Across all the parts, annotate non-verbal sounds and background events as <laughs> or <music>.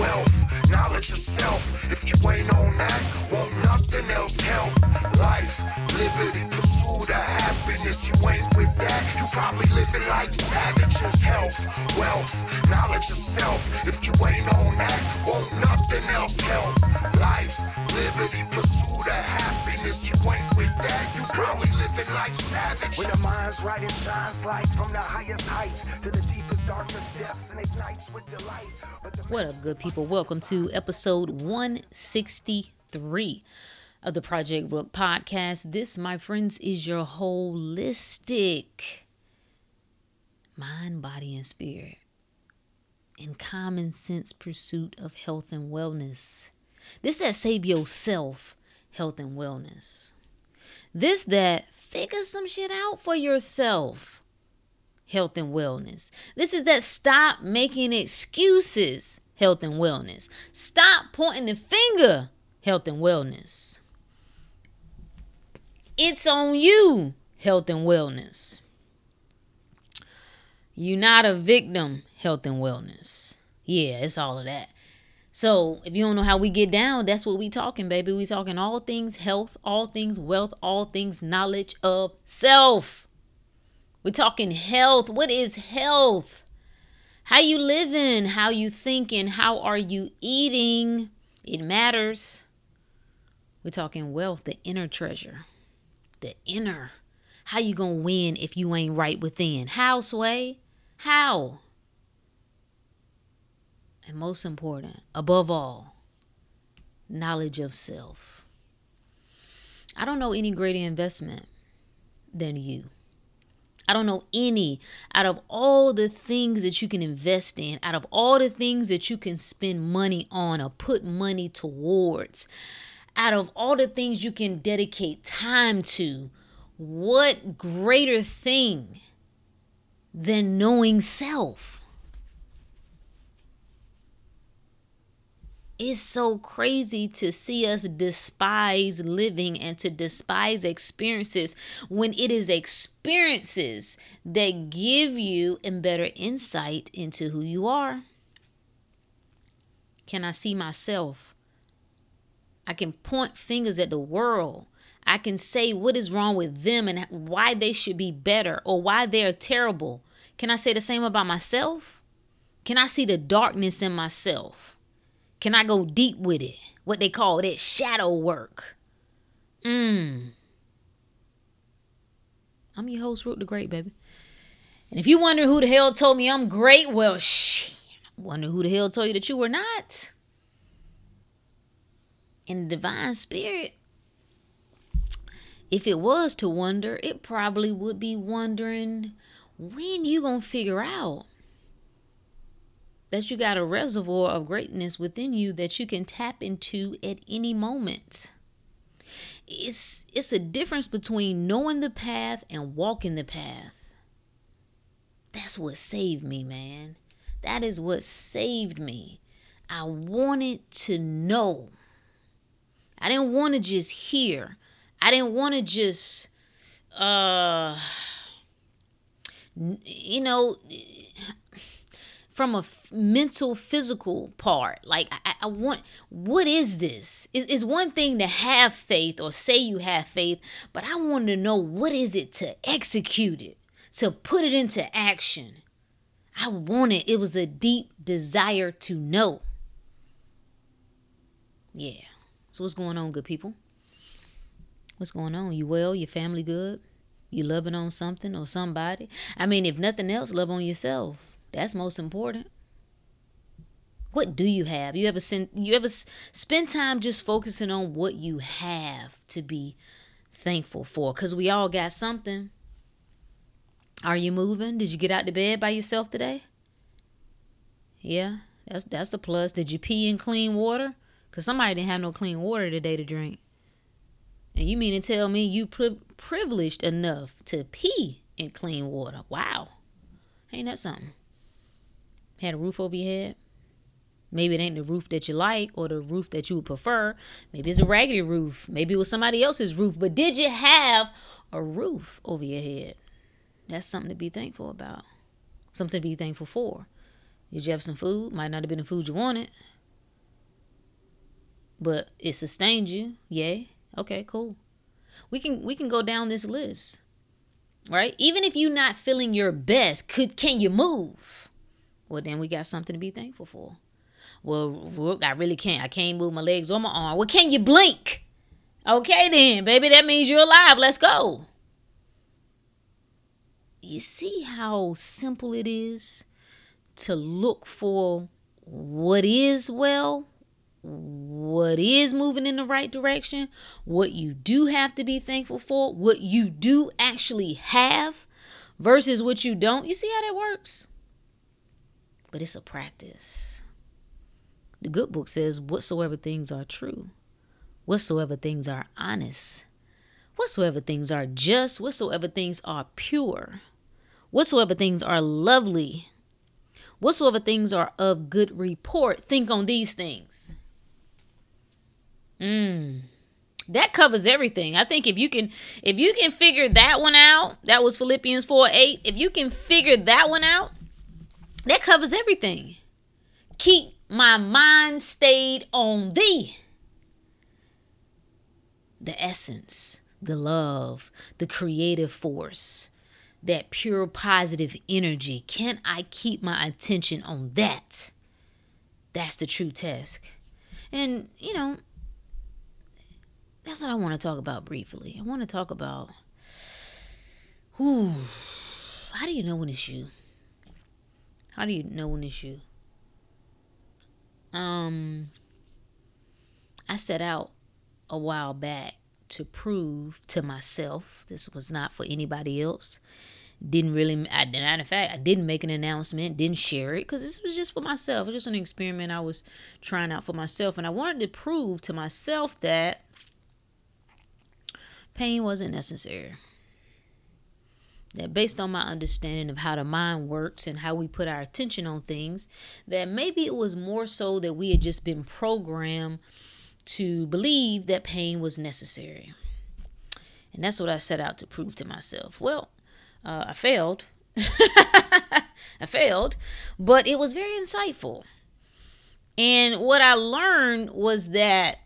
wealth, knowledge yourself. If you ain't on that, won't nothing else help. Life, liberty, pursuit of happiness. You ain't with that, you probably living like savages. Health, wealth, knowledge yourself. If you ain't on that, won't nothing else help. Life, liberty, pursuit of happiness. You ain't with that, you probably living like savages. When the mind's right, it shines light from the highest heights to the deepest and What up, good people? Welcome to episode 163 of the Project Rook podcast. This, my friends, is your holistic mind, body, and spirit in common sense pursuit of health and wellness. This that save yourself health and wellness. This that figure some shit out for yourself health and wellness. This is that stop making excuses, health and wellness. Stop pointing the finger, health and wellness. It's on you, health and wellness. You're not a victim, health and wellness. Yeah, it's all of that. So if you don't know how we get down, that's what we talking, baby. We talking all things health, all things wealth, all things knowledge of self. We're talking health. What is health? How you living? How you thinking? How are you eating? It matters. We're talking wealth, the inner treasure. The inner. How you gonna win if you ain't right within? How, Sway? How? And most important, above all, knowledge of self. I don't know any greater investment than you. I don't know any out of all the things that you can invest in, out of all the things that you can spend money on or put money towards, out of all the things you can dedicate time to, what greater thing than knowing self? It's so crazy to see us despise living and to despise experiences when it is experiences that give you a better insight into who you are. Can I see myself? I can point fingers at the world. I can say what is wrong with them and why they should be better or why they are terrible. Can I say the same about myself? Can I see the darkness in myself? Can I go deep with it? What they call that shadow work. Mmm. I'm your host, Root the Great, baby. And if you wonder who the hell told me I'm great, well. I wonder who the hell told you that you were not. In the divine spirit, if it was to wonder, it probably would be wondering when you gonna figure out that you got a reservoir of greatness within you that you can tap into at any moment. It's it's a difference between knowing the path and walking the path. That's what saved me, man. That is what saved me. I wanted to know. I didn't want to just hear. I didn't want to just uh you know from a f- mental physical part. Like I, I want what is this? It's, it's one thing to have faith or say you have faith but i want to know what is it to execute it to put it into action? I wanted it was a deep desire to know. Yeah. So what's going on good people? What's going on? You well? Your family good? You loving on something or somebody? I mean if nothing else love on yourself that's most important. What do you have? You ever send, you ever spend time just focusing on what you have to be thankful for? Cause we all got something. Are you moving? Did you get out to bed by yourself today? Yeah, that's that's a plus. Did you pee in clean water? Cause somebody didn't have no clean water today to drink. And you mean to tell me you pri- privileged enough to pee in clean water? Wow, ain't that something? Had a roof over your head. Maybe it ain't the roof that you like or the roof that you would prefer. Maybe it's a raggedy roof. Maybe it was somebody else's roof. But did you have a roof over your head? That's something to be thankful about. Something to be thankful for. Did you have some food? Might not have been the food you wanted. but it sustained you. Yay. Okay, cool. We can we can go down this list. Right? Even if you're not feeling your best, could can you move? Well, then we got something to be thankful for. Well, I really can't. I can't move my legs or my arm. Well, can you blink? Okay, then, baby, that means you're alive. Let's go. You see how simple it is to look for what is well, what is moving in the right direction, what you do have to be thankful for, what you do actually have versus what you don't. You see how that works? But it's a practice. The good book says, Whatsoever things are true, whatsoever things are honest, whatsoever things are just, whatsoever things are pure, whatsoever things are lovely, whatsoever things are of good report, think on these things. Mm. That covers everything. I think if you can if you can figure that one out, that was Philippians 4 8. If you can figure that one out, that covers everything. Keep my mind stayed on thee. The essence, the love, the creative force, that pure positive energy. Can I keep my attention on that? That's the true test. And, you know, that's what I want to talk about briefly. I want to talk about who how do you know when it's you? How do you know it's you? Um I set out a while back to prove to myself this was not for anybody else. Didn't really I in fact I didn't make an announcement didn't share it because this was just for myself. It was just an experiment I was trying out for myself and I wanted to prove to myself that pain wasn't necessary that based on my understanding of how the mind works and how we put our attention on things that maybe it was more so that we had just been programmed to believe that pain was necessary. And that's what I set out to prove to myself. Well, uh, I failed. <laughs> I failed, but it was very insightful. And what I learned was that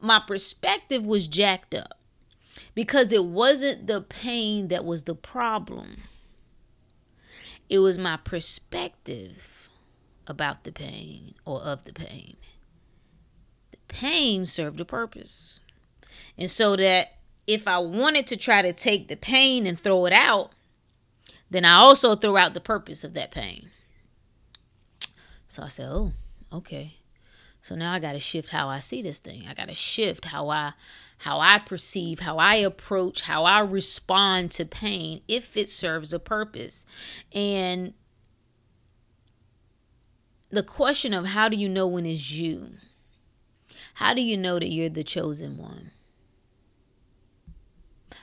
my perspective was jacked up because it wasn't the pain that was the problem, it was my perspective about the pain or of the pain The pain served a purpose. And so that if I wanted to try to take the pain and throw it out, then I also throw out the purpose of that pain. So I said, oh, okay. So now I got to shift how I see this thing. I got to shift how I how I perceive, how I approach, how I respond to pain if it serves a purpose. And the question of how do you know when it's you? How do you know that you're the chosen one?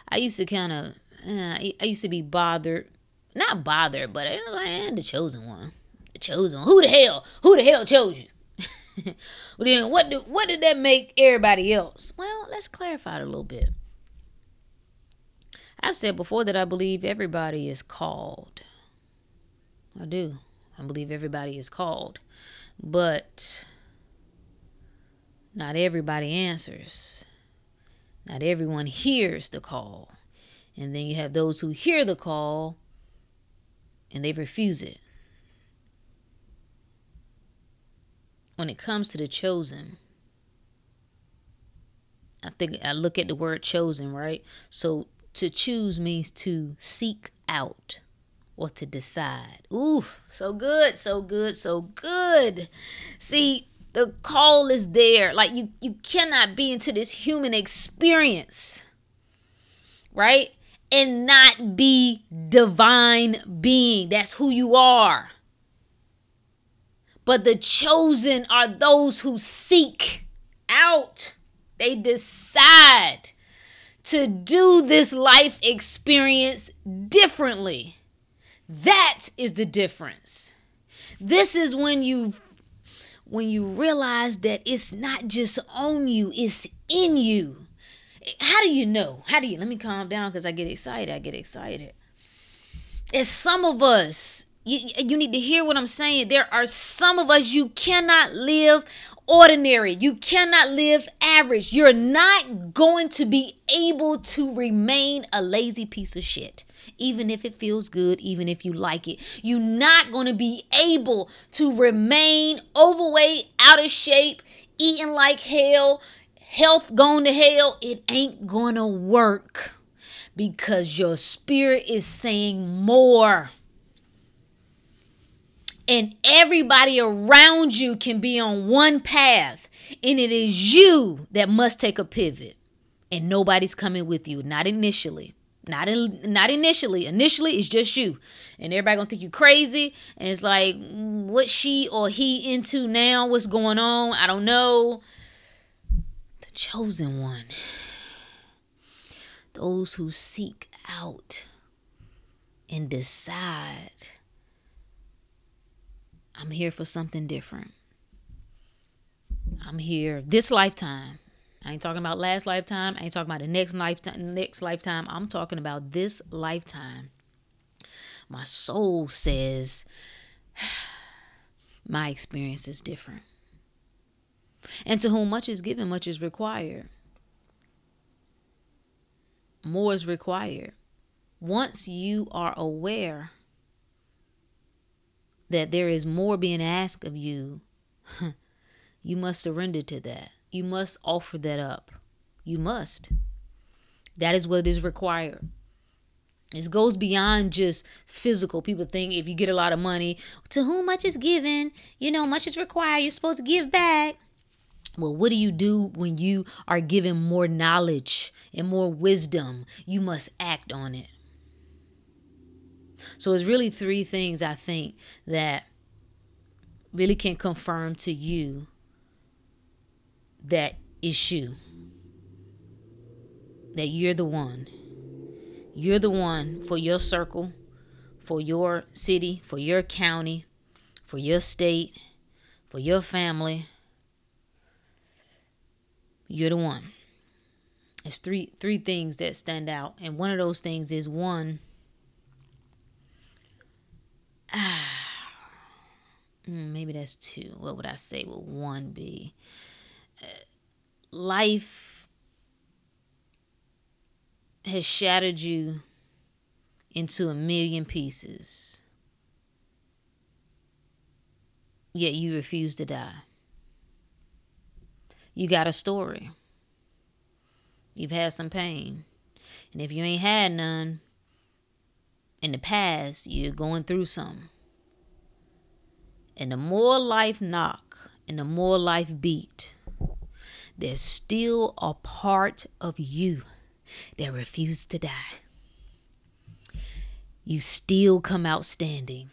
I used to kind of, uh, I used to be bothered, not bothered, but I was like, eh, the chosen one, the chosen one. Who the hell? Who the hell chose you? <laughs> well, then what? Do, what did that make everybody else? Well, let's clarify it a little bit. I've said before that I believe everybody is called. I do. I believe everybody is called, but not everybody answers. Not everyone hears the call. And then you have those who hear the call and they refuse it. When it comes to the chosen, I think I look at the word chosen, right? So to choose means to seek out or to decide. Ooh, so good, so good, so good. See, the call is there. Like you you cannot be into this human experience. Right? And not be divine being. That's who you are. But the chosen are those who seek out. They decide to do this life experience differently. That is the difference. This is when you've when you realize that it's not just on you, it's in you. How do you know? How do you let me calm down because I get excited? I get excited. As some of us, you, you need to hear what I'm saying. There are some of us you cannot live ordinary. You cannot live average. You're not going to be able to remain a lazy piece of shit. Even if it feels good, even if you like it, you're not going to be able to remain overweight, out of shape, eating like hell, health going to hell. It ain't going to work because your spirit is saying more and everybody around you can be on one path and it is you that must take a pivot. And nobody's coming with you not initially. Not in, not initially. Initially it's just you. And everybody gonna think you crazy and it's like what she or he into now? What's going on? I don't know. The chosen one. Those who seek out and decide I'm here for something different. I'm here this lifetime. I ain't talking about last lifetime. I ain't talking about the next lifetime. Next lifetime. I'm talking about this lifetime. My soul says <sighs> my experience is different. And to whom much is given, much is required. More is required. Once you are aware that there is more being asked of you, you must surrender to that. You must offer that up. You must. That is what is required. It goes beyond just physical. People think if you get a lot of money, to whom much is given, you know, much is required. You're supposed to give back. Well, what do you do when you are given more knowledge and more wisdom? You must act on it. So it's really three things I think that really can confirm to you that you. That you're the one. You're the one for your circle, for your city, for your county, for your state, for your family. You're the one. It's three three things that stand out. And one of those things is one <sighs> maybe that's two. What would I say? Would one be? Uh, life has shattered you into a million pieces, yet you refuse to die. You got a story. You've had some pain. And if you ain't had none in the past, you're going through some. And the more life knock and the more life beat, there's still a part of you that refused to die. You still come out standing.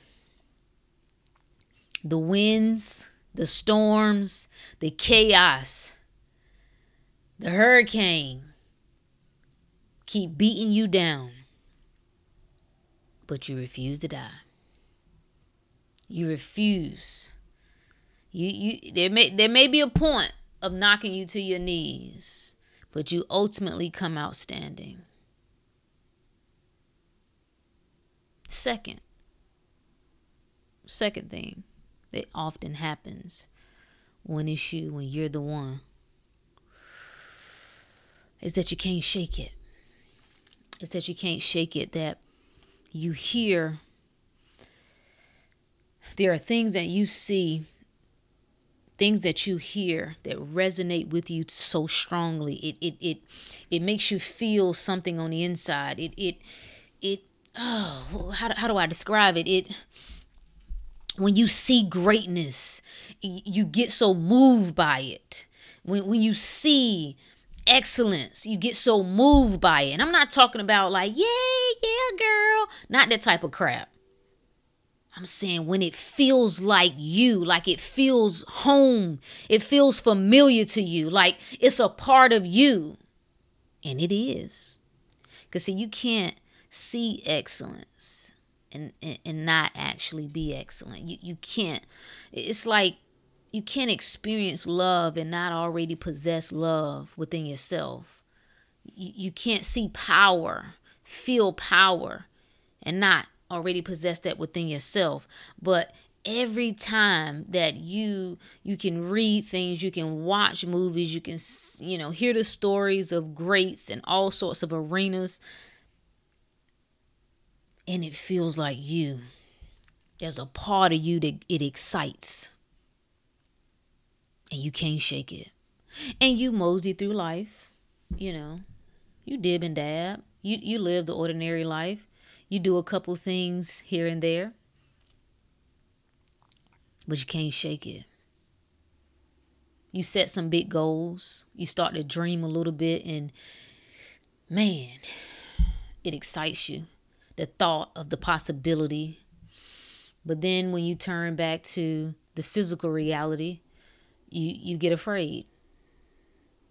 The winds, the storms, the chaos, the hurricane keep beating you down, but you refuse to die. You refuse. You you there may there may be a point of knocking you to your knees, but you ultimately come out standing. Second, second thing that often happens when it's you, when you're the one, is that you can't shake it. It's that you can't shake it, that you hear there are things that you see, things that you hear that resonate with you so strongly. It it it it makes you feel something on the inside. It it it oh how how do I describe it? It when you see greatness, you get so moved by it. When when you see excellence, you get so moved by it. And I'm not talking about like, yeah, yeah, girl, not that type of crap. I'm saying when it feels like you, like it feels home, it feels familiar to you, like it's a part of you. And it is. Because, see, you can't see excellence and, and, and not actually be excellent. You, you can't. It's like you can't experience love and not already possess love within yourself. You, you can't see power, feel power, and not already possess that within yourself. But every time that you you can read things you can watch movies you can you know hear the stories of greats and all sorts of arenas and it feels like you there's a part of you that it excites and you can't shake it and you mosey through life you know you dib and dab you you live the ordinary life you do a couple things here and there but you can't shake it. You set some big goals, you start to dream a little bit, and man, it excites you. The thought of the possibility. But then when you turn back to the physical reality, you you get afraid.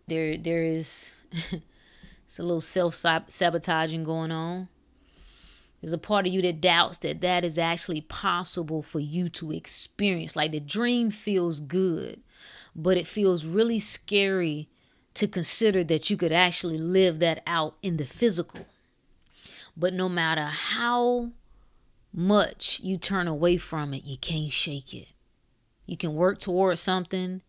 There there is <laughs> it's a little self sabotaging going on. There's a part of you that doubts that that is actually possible for you to experience. Like the dream feels good, but it feels really scary to consider that you could actually live that out in the physical. But no matter how much you turn away from it, you can't shake it. You can work towards something.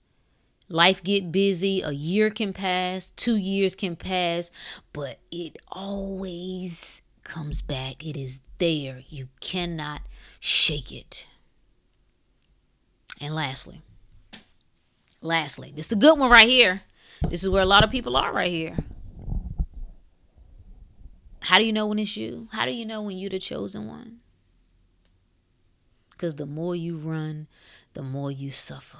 Life get busy, a year can pass, 2 years can pass, but it always comes back. It is there. You cannot shake it. And lastly, lastly, this is a good one right here. This is where a lot of people are right here. How do you know when it's you? How do you know when you're the chosen one? Because the more you run, the more you suffer.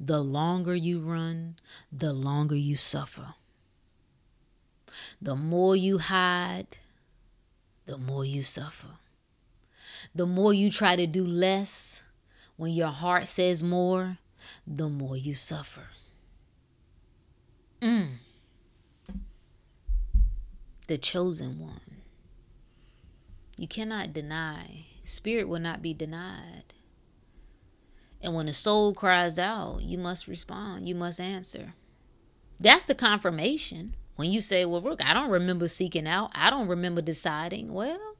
The longer you run, the longer you suffer. The more you hide, the more you suffer. The more you try to do less when your heart says more, the more you suffer. Mm. The chosen one. You cannot deny. Spirit will not be denied. And when the soul cries out, you must respond. You must answer. That's the confirmation. When you say, well, look, I don't remember seeking out, I don't remember deciding, well,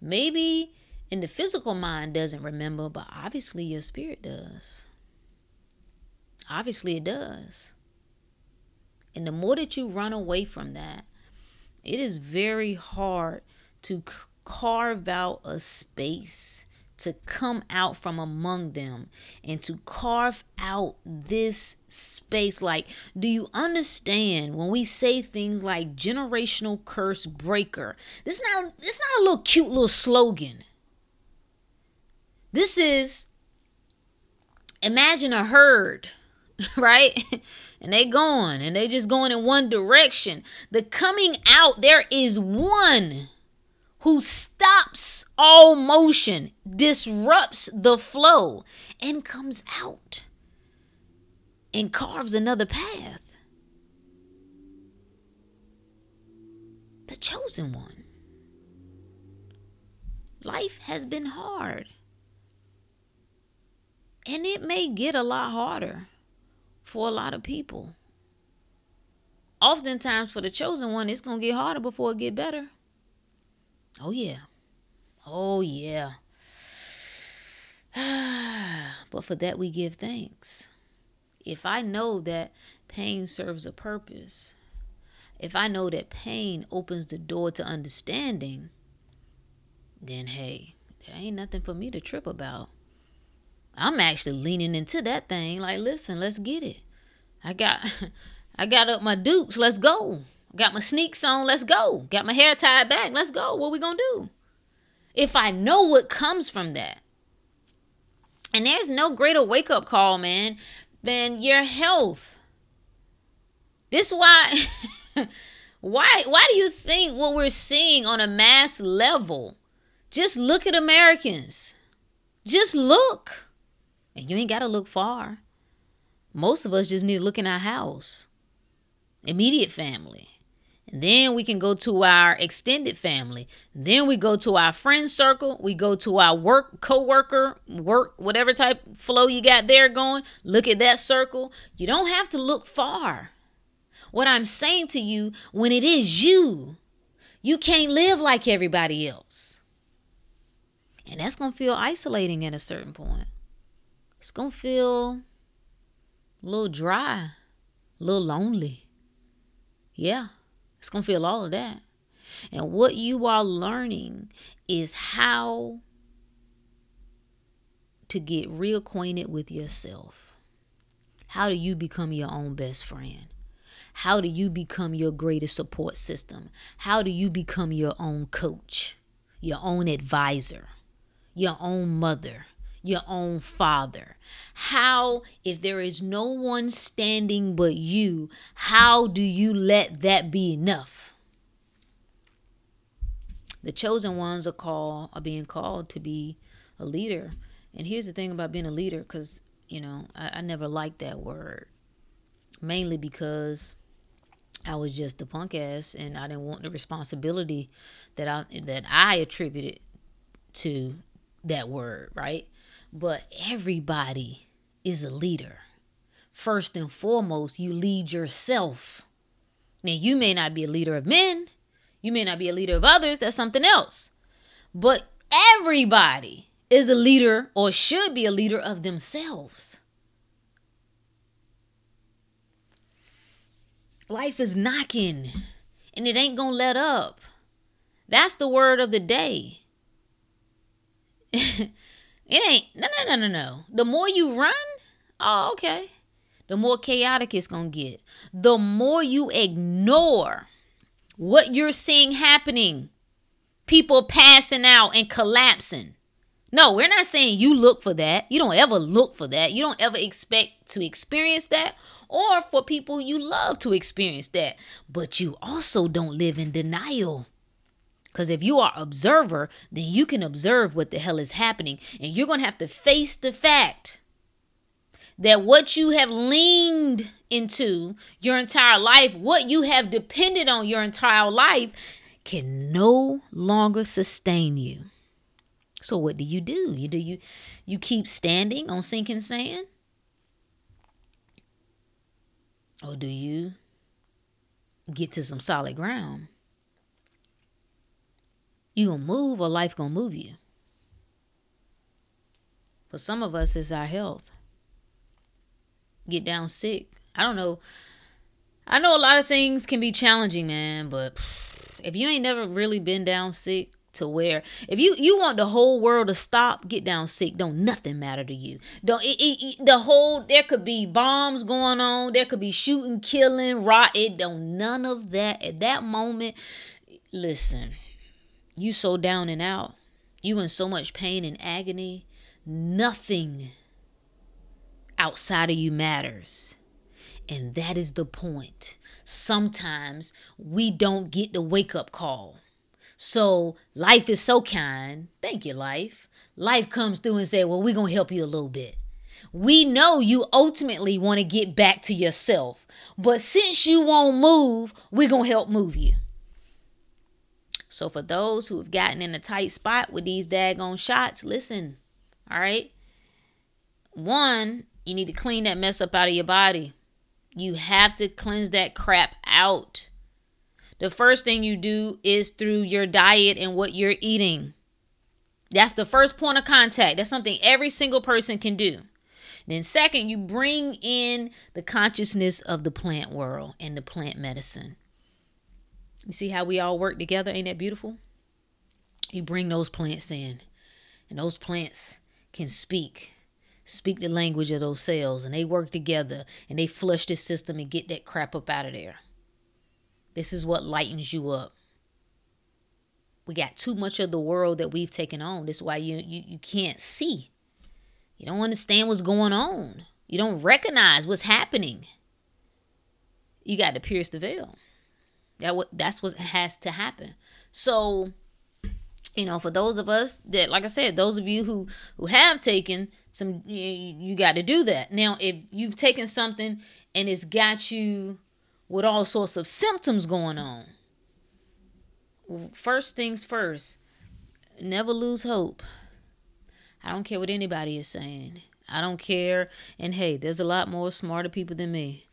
maybe in the physical mind doesn't remember, but obviously your spirit does. Obviously it does. And the more that you run away from that, it is very hard to carve out a space to come out from among them and to carve out this space. Like, do you understand when we say things like generational curse breaker? This is not it's not a little cute little slogan. This is imagine a herd, <laughs> right? and they going and they just going in one direction. The coming out, there is one who stops all motion, disrupts the flow, and comes out and carves another path. The chosen one. Life has been hard. And it may get a lot harder for a lot of people. Oftentimes, for the chosen one, it's going to get harder before it get better. Oh, yeah. Oh, yeah. <sighs> but for that, we give thanks. If I know that pain serves a purpose, if I know that pain opens the door to understanding, then hey, there ain't nothing for me to trip about. I'm actually leaning into that thing like, listen, let's get it. I got <laughs> I got up my dukes, let's go. Got my sneaks on, let's go. Got my hair tied back, let's go. What we gonna do? If I know what comes from that. And there's no greater wake up call, man, than your health. This why <laughs> why why do you think what we're seeing on a mass level? Just look at Americans. Just look. And you ain't got to look far. Most of us just need to look in our house. Immediate family. Then we can go to our extended family. Then we go to our friend circle. We go to our work co-worker, work, whatever type flow you got there going. Look at that circle. You don't have to look far. What I'm saying to you, when it is you, you can't live like everybody else. And that's going to feel isolating at a certain point. It's going to feel a little dry, a little lonely. Yeah, it's going to feel all of that. And what you are learning is how to get reacquainted with yourself. How do you become your own best friend? How do you become your greatest support system? How do you become your own coach, your own advisor, your own mother, your own father? How, if there is no one standing but you, how do you let that be enough? The chosen ones are called are being called to be a leader. And here's the thing about being a leader, because you know, I, I never liked that word. Mainly because I was just a punk ass and I didn't want the responsibility that I that I attributed to that word, right? But everybody is a leader. First and foremost, you lead yourself. Now, you may not be a leader of men, you may not be a leader of others, that's something else. But everybody is a leader or should be a leader of themselves. Life is knocking and it ain't gonna let up. That's the word of the day. <laughs> it ain't, no, no, no, no, no. The more you run, oh, okay, the more chaotic it's gonna get. The more you ignore what you're seeing happening, people passing out and collapsing. No, we're not saying you look for that. You don't ever look for that. You don't ever expect to experience that or for people you love to experience that. But you also don't live in denial. Because if you are observer, then you can observe what the hell is happening. And you're going to have to face the fact that what you have leaned into your entire life, what you have depended on your entire life, can no longer sustain you. So what do you do? You do you you keep standing on sinking sand? Or do you get to some solid ground? You gonna move or life gonna move you? For some of us, it's our health. Get down sick. I don't know. I know a lot of things can be challenging, man, but if you ain't never really been down sick, to where if you you want the whole world to stop get down sick don't nothing matter to you don't it, it, it, the whole there could be bombs going on there could be shooting killing rot it don't none of that at that moment listen you so down and out you in so much pain and agony nothing outside of you matters and that is the point sometimes we don't get the wake up call so life is so kind. Thank you, life. Life comes through and say, well, we're going to help you a little bit. We know you ultimately want to get back to yourself. But since you won't move, we're going to help move you. So for those who have gotten in a tight spot with these daggone shots, listen, all right? One, you need to clean that mess up out of your body. You have to cleanse that crap out the first thing you do is through your diet and what you're eating. That's the first point of contact. That's something every single person can do. Then, second, you bring in the consciousness of the plant world and the plant medicine. You see how we all work together? Ain't that beautiful? You bring those plants in, and those plants can speak speak the language of those cells and they work together and they flush the system and get that crap up out of there. This is what lightens you up. We got too much of the world that we've taken on. This is why you, you, you can't see. You don't understand what's going on. You don't recognize what's happening. You got to pierce the veil. That what that's what has to happen. So, you know, for those of us that, like I said, those of you who who have taken some, you, you got to do that. Now, if you've taken something and it's got you with all sorts of symptoms going on. First things first, never lose hope. I don't care what anybody is saying. I don't care. And hey, there's a lot more smarter people than me.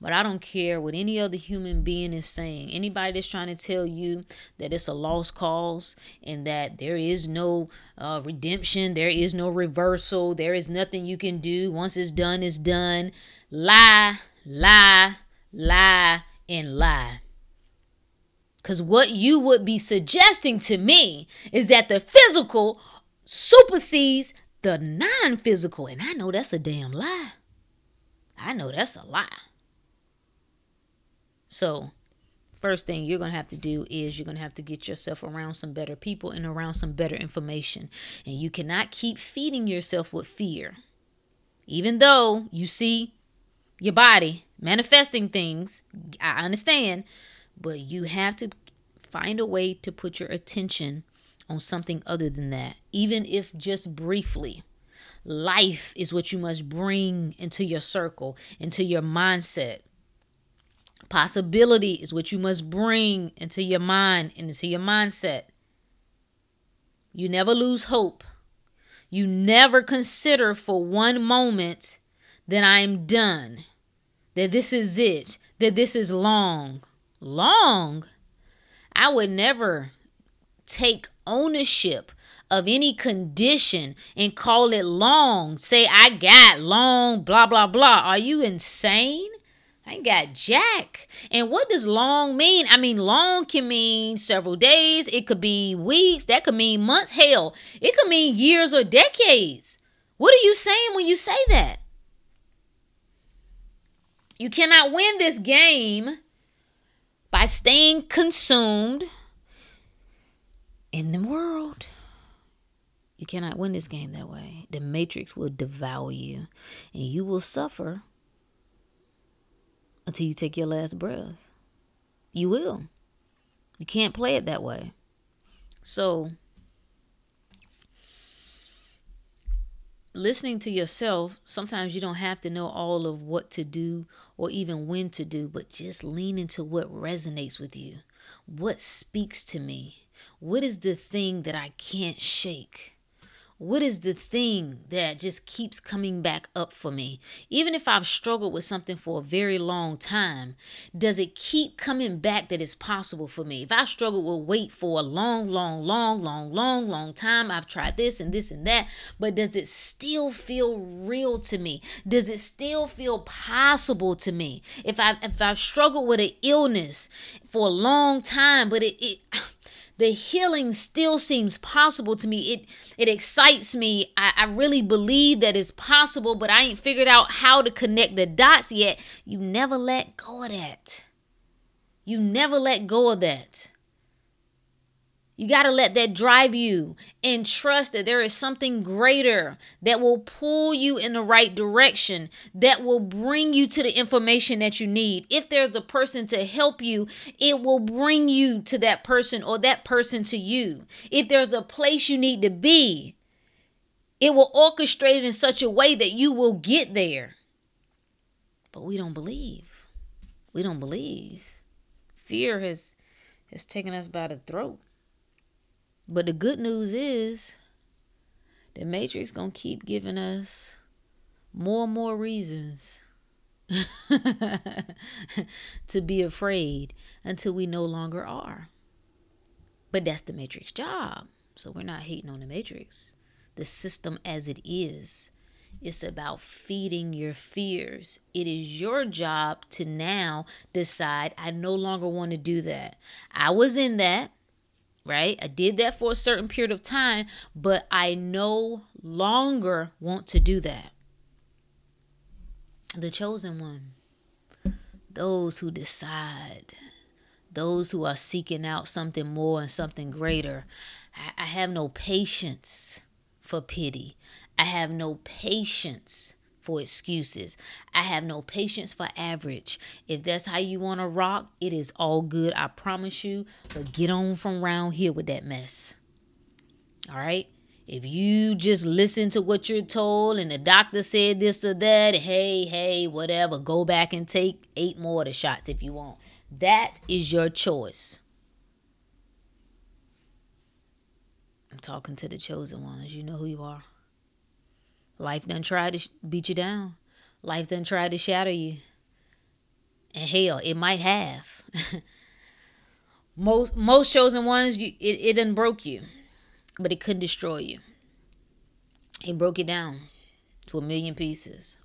But I don't care what any other human being is saying. Anybody that's trying to tell you that it's a lost cause and that there is no uh, redemption, there is no reversal, there is nothing you can do. Once it's done, it's done. Lie, lie, lie, and lie. Because what you would be suggesting to me is that the physical supersedes the non physical. And I know that's a damn lie. I know that's a lie. So, first thing you're going to have to do is you're going to have to get yourself around some better people and around some better information. And you cannot keep feeding yourself with fear. Even though you see your body manifesting things, I understand, but you have to find a way to put your attention on something other than that, even if just briefly. Life is what you must bring into your circle, into your mindset. Possibility is what you must bring into your mind and into your mindset. You never lose hope. You never consider for one moment that I'm done, that this is it, that this is long. Long? I would never take ownership of any condition and call it long. Say, I got long, blah, blah, blah. Are you insane? I got jack. And what does long mean? I mean, long can mean several days, it could be weeks, that could mean months. Hell, it could mean years or decades. What are you saying when you say that? You cannot win this game by staying consumed in the world. You cannot win this game that way. The matrix will devour you and you will suffer until you take your last breath. You will. You can't play it that way. So, listening to yourself, sometimes you don't have to know all of what to do or even when to do, but just lean into what resonates with you. What speaks to me? What is the thing that I can't shake? What is the thing that just keeps coming back up for me? Even if I've struggled with something for a very long time, does it keep coming back that it's possible for me? If I struggle with weight for a long, long, long, long, long, long time, I've tried this and this and that, but does it still feel real to me? Does it still feel possible to me? If I if I've struggled with an illness for a long time, but it, it the healing still seems possible to me. It it excites me. I, I really believe that it's possible, but I ain't figured out how to connect the dots yet. You never let go of that. You never let go of that. You got to let that drive you and trust that there is something greater that will pull you in the right direction, that will bring you to the information that you need. If there's a person to help you, it will bring you to that person or that person to you. If there's a place you need to be, it will orchestrate it in such a way that you will get there. But we don't believe. We don't believe. Fear has has taken us by the throat. But the good news is the Matrix gonna keep giving us more and more reasons <laughs> to be afraid until we no longer are. But that's the Matrix job. So we're not hating on the Matrix. The system as it is. It's about feeding your fears. It is your job to now decide, I no longer want to do that. I was in that right? I did that for a certain period of time, but I no longer want to do that. The chosen one, those who decide, those who are seeking out something more and something greater. I have no patience for pity. I have no patience for excuses. I have no patience for average. If that's how you want to rock, it is all good. I promise you. But get on from around here with that mess. All right? If you just listen to what you're told and the doctor said this or that, hey, hey, whatever, go back and take eight more of the shots if you want. That is your choice. I'm talking to the chosen ones. You know who you are. Life done tried to beat you down. Life done tried to shatter you. And hell, it might have. <laughs> most most chosen ones, you, it, it didn't broke you, but it couldn't destroy you. It broke you down to a million pieces.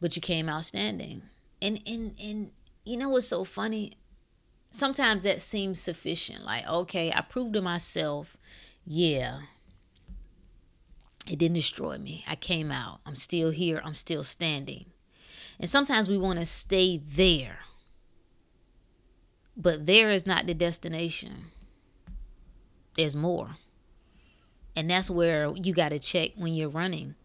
But you came out standing. And and and you know what's so funny? Sometimes that seems sufficient. Like, okay, I proved to myself, yeah, it didn't destroy me. I came out. I'm still here. I'm still standing. And sometimes we want to stay there. But there is not the destination. There's more. And that's where you got to check when you're running,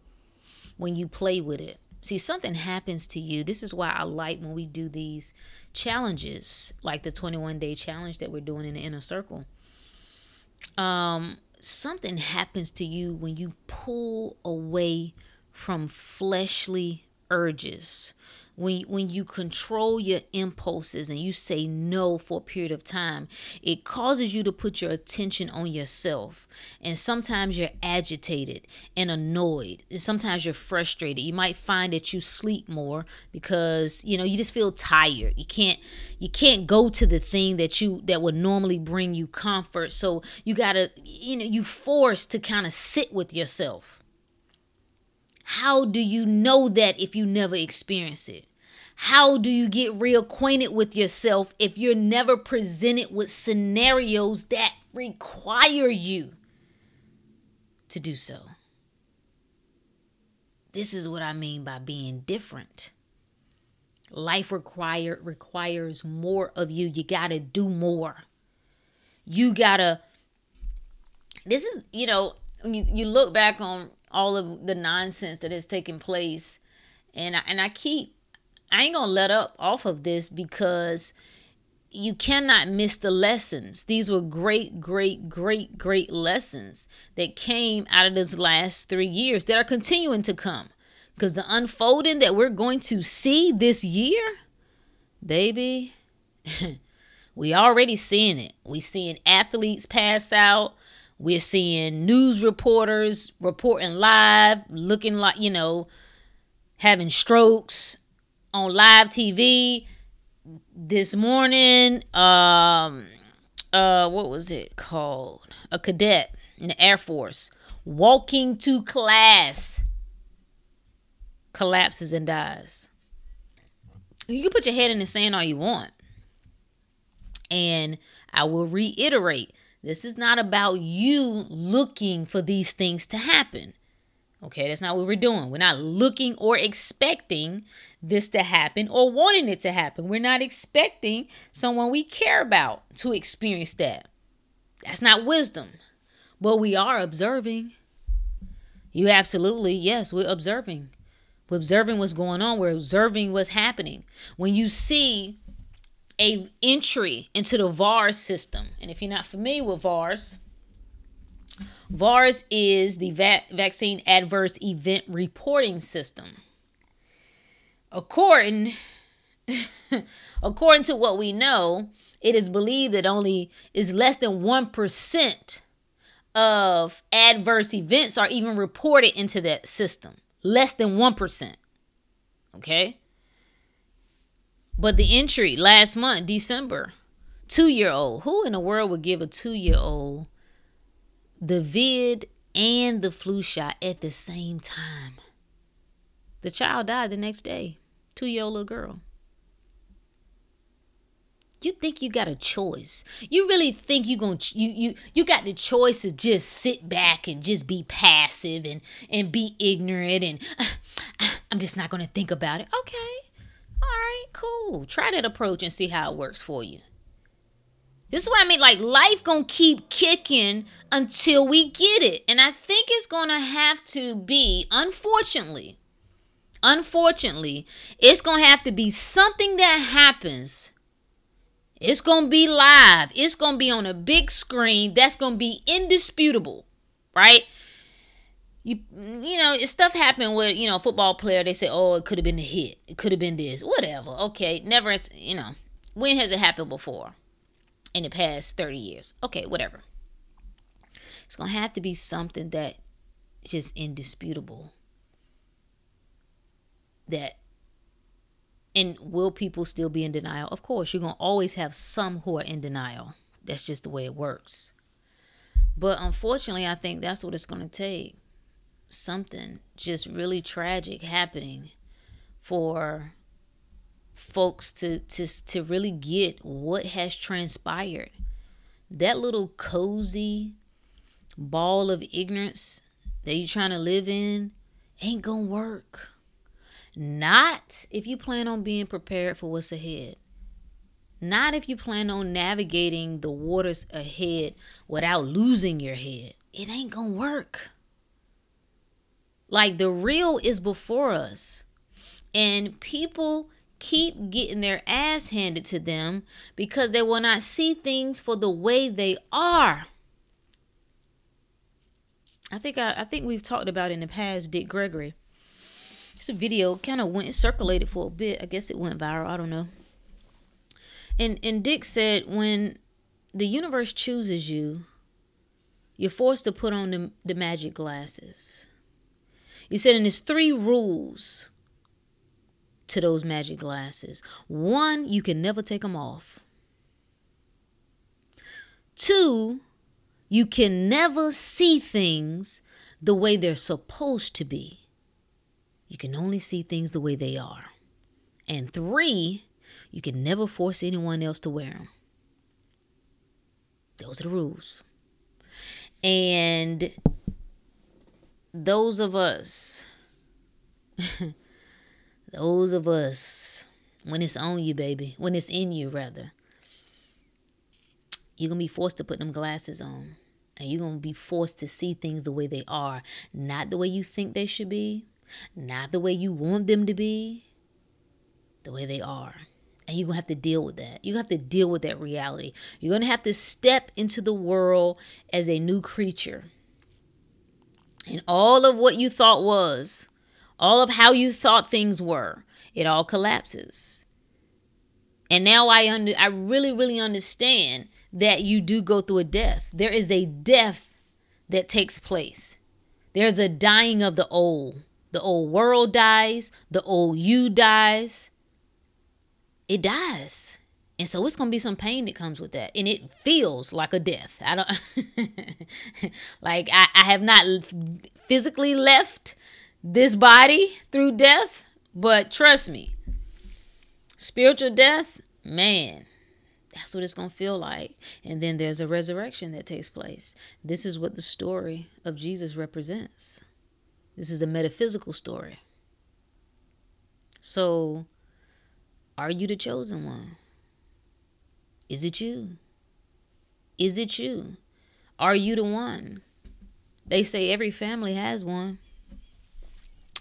when you play with it. See, something happens to you. This is why I like when we do these challenges, like the 21 day challenge that we're doing in the inner circle. Um, something happens to you when you pull away from fleshly urges when when you control your impulses and you say no for a period of time it causes you to put your attention on yourself. And sometimes you're agitated and annoyed. And sometimes you're frustrated. You might find that you sleep more because you know you just feel tired. You can't you can't go to the thing that you that would normally bring you comfort. So you gotta you know you forced to kind of sit with yourself how do you know that if you never experience it? How do you get reacquainted with yourself if you're never presented with scenarios that require you to do so? This is what I mean by being different. Life require, requires more of you. You got to do more. You got to This is, you know, you, you look back on all of the nonsense that has taken place. And I, and I keep I ain't going to let up off of this because you cannot miss the lessons. These were great, great, great, great lessons that came out of this last three years that are continuing to come. Because the unfolding that we're going to see this year, baby, <laughs> we already seeing it. We seeing athletes pass out. We're seeing news reporters reporting live, looking like, you know, having strokes on live TV this morning. Um, uh, what was it called? A cadet in the Air Force walking to class collapses and dies. You can put your head in the sand all you want. And I will reiterate this is not about you looking for these things to happen. Okay, that's not what we're doing. We're not looking or expecting this to happen or wanting it to happen. We're not expecting someone we care about to experience that. That's not wisdom. But we are observing. You absolutely, yes, we're observing. We're observing what's going on. We're observing what's happening. When you see a entry into the VAERS system. And if you're not familiar with VAERS, VAERS is the va- vaccine adverse event reporting system. According <laughs> according to what we know, it is believed that only is less than 1% of adverse events are even reported into that system. Less than 1%. Okay? But the entry last month, December, two year old. Who in the world would give a two year old the vid and the flu shot at the same time? The child died the next day. Two year old little girl. You think you got a choice? You really think you going you you you got the choice to just sit back and just be passive and and be ignorant and <sighs> I'm just not going to think about it. Okay. Right, cool. Try that approach and see how it works for you. This is what I mean. Like life gonna keep kicking until we get it. And I think it's gonna have to be, unfortunately, unfortunately, it's gonna have to be something that happens. It's gonna be live. It's gonna be on a big screen. That's gonna be indisputable, right? You you know stuff happened with you know football player they say oh it could have been a hit. It could have been this. Whatever. Okay. Never you know. When has it happened before? In the past 30 years. Okay whatever. It's gonna have to be something that just indisputable. That And will people still be in denial? Of course, you're to always have some who are in denial. That's just the way it works. But unfortunately, I think that's what it's to take. Something just really tragic happening for folks to to to really get what has transpired. That little cozy ball of ignorance that you're trying to live in ain't gonna work. Not if you plan on being prepared for what's ahead. Not if you plan on navigating the waters ahead without losing your head. It ain't gonna work. Like the real is before us. And people keep getting their ass handed to them because they will not see things for the way they are. I think I, I think we've talked about in the past Dick Gregory. It's a video kind of went circulated for a bit. I guess it went viral. I don't know. And and Dick said when the universe chooses you, you're forced to put on the, the magic glasses. He said, and there's three rules to those magic glasses. One, you can never take them off. Two, you can never see things the way they're supposed to be. You can only see things the way they are. And three, you can never force anyone else to wear them. Those are the rules. And those of us <laughs> those of us, when it's on you, baby, when it's in you, rather, you're going to be forced to put them glasses on. And you're going to be forced to see things the way they are, not the way you think they should be, not the way you want them to be, the way they are. And you're going to have to deal with that. You have to deal with that reality. You're going to have to step into the world as a new creature. And all of what you thought was all of how you thought things were, it all collapses. And now I under I really really understand that you do go through a death. There is a death that takes place. There's a dying of the old. The old world dies, the old you dies. It dies. And so it's to be some pain that comes with that. And it feels like a death. I don't <laughs> like I, I have not physically left this body through death, but trust me, spiritual death, man, that's what it's going to feel like. And then there's a resurrection that takes place. This is what the story of Jesus represents. This is a metaphysical story. So, are you the chosen one? Is it you? Is it you? Are you the one? They say every family has one.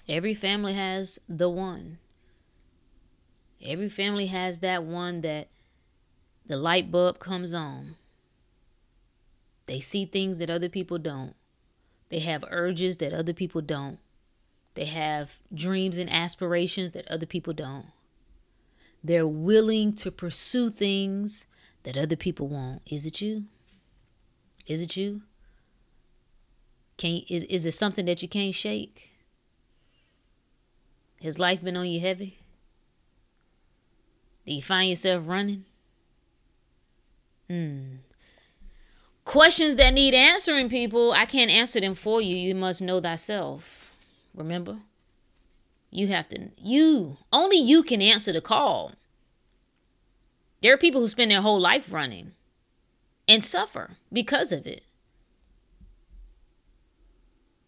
Every family has the one. Every family has that one that the light bulb comes on. They see things that other people don't. They have urges that other people don't. They have dreams and aspirations that other people don't. They're willing to pursue things that other people won't. Is it you? Is it you? Can is, is it something that you can't shake? Has life been on you heavy? Do you find yourself running? Hmm. Questions that need answering, people. I can't answer them for you. You must know thyself. Remember? You have to, you, only you can answer the call. There are people who spend their whole life running and suffer because of it.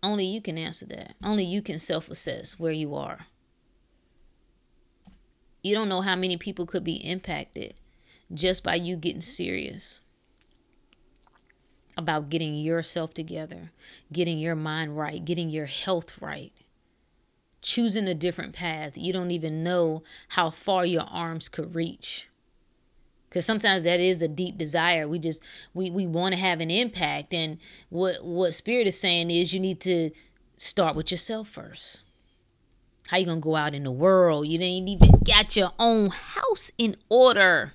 Only you can answer that. Only you can self assess where you are. You don't know how many people could be impacted just by you getting serious about getting yourself together, getting your mind right, getting your health right, choosing a different path. You don't even know how far your arms could reach. Cuz sometimes that is a deep desire. We just we we want to have an impact and what what spirit is saying is you need to start with yourself first. How you gonna go out in the world? You ain't even got your own house in order.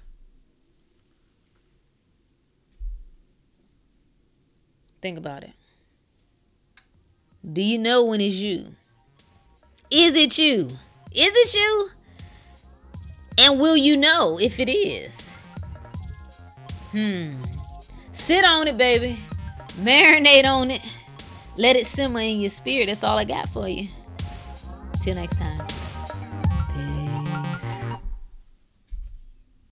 Think about it. Do you know when it's you? Is it you? Is it you? And will you know if it is? Hmm. Sit on it, baby. Marinate on it. Let it simmer in your spirit. That's all I got for you. Till next time.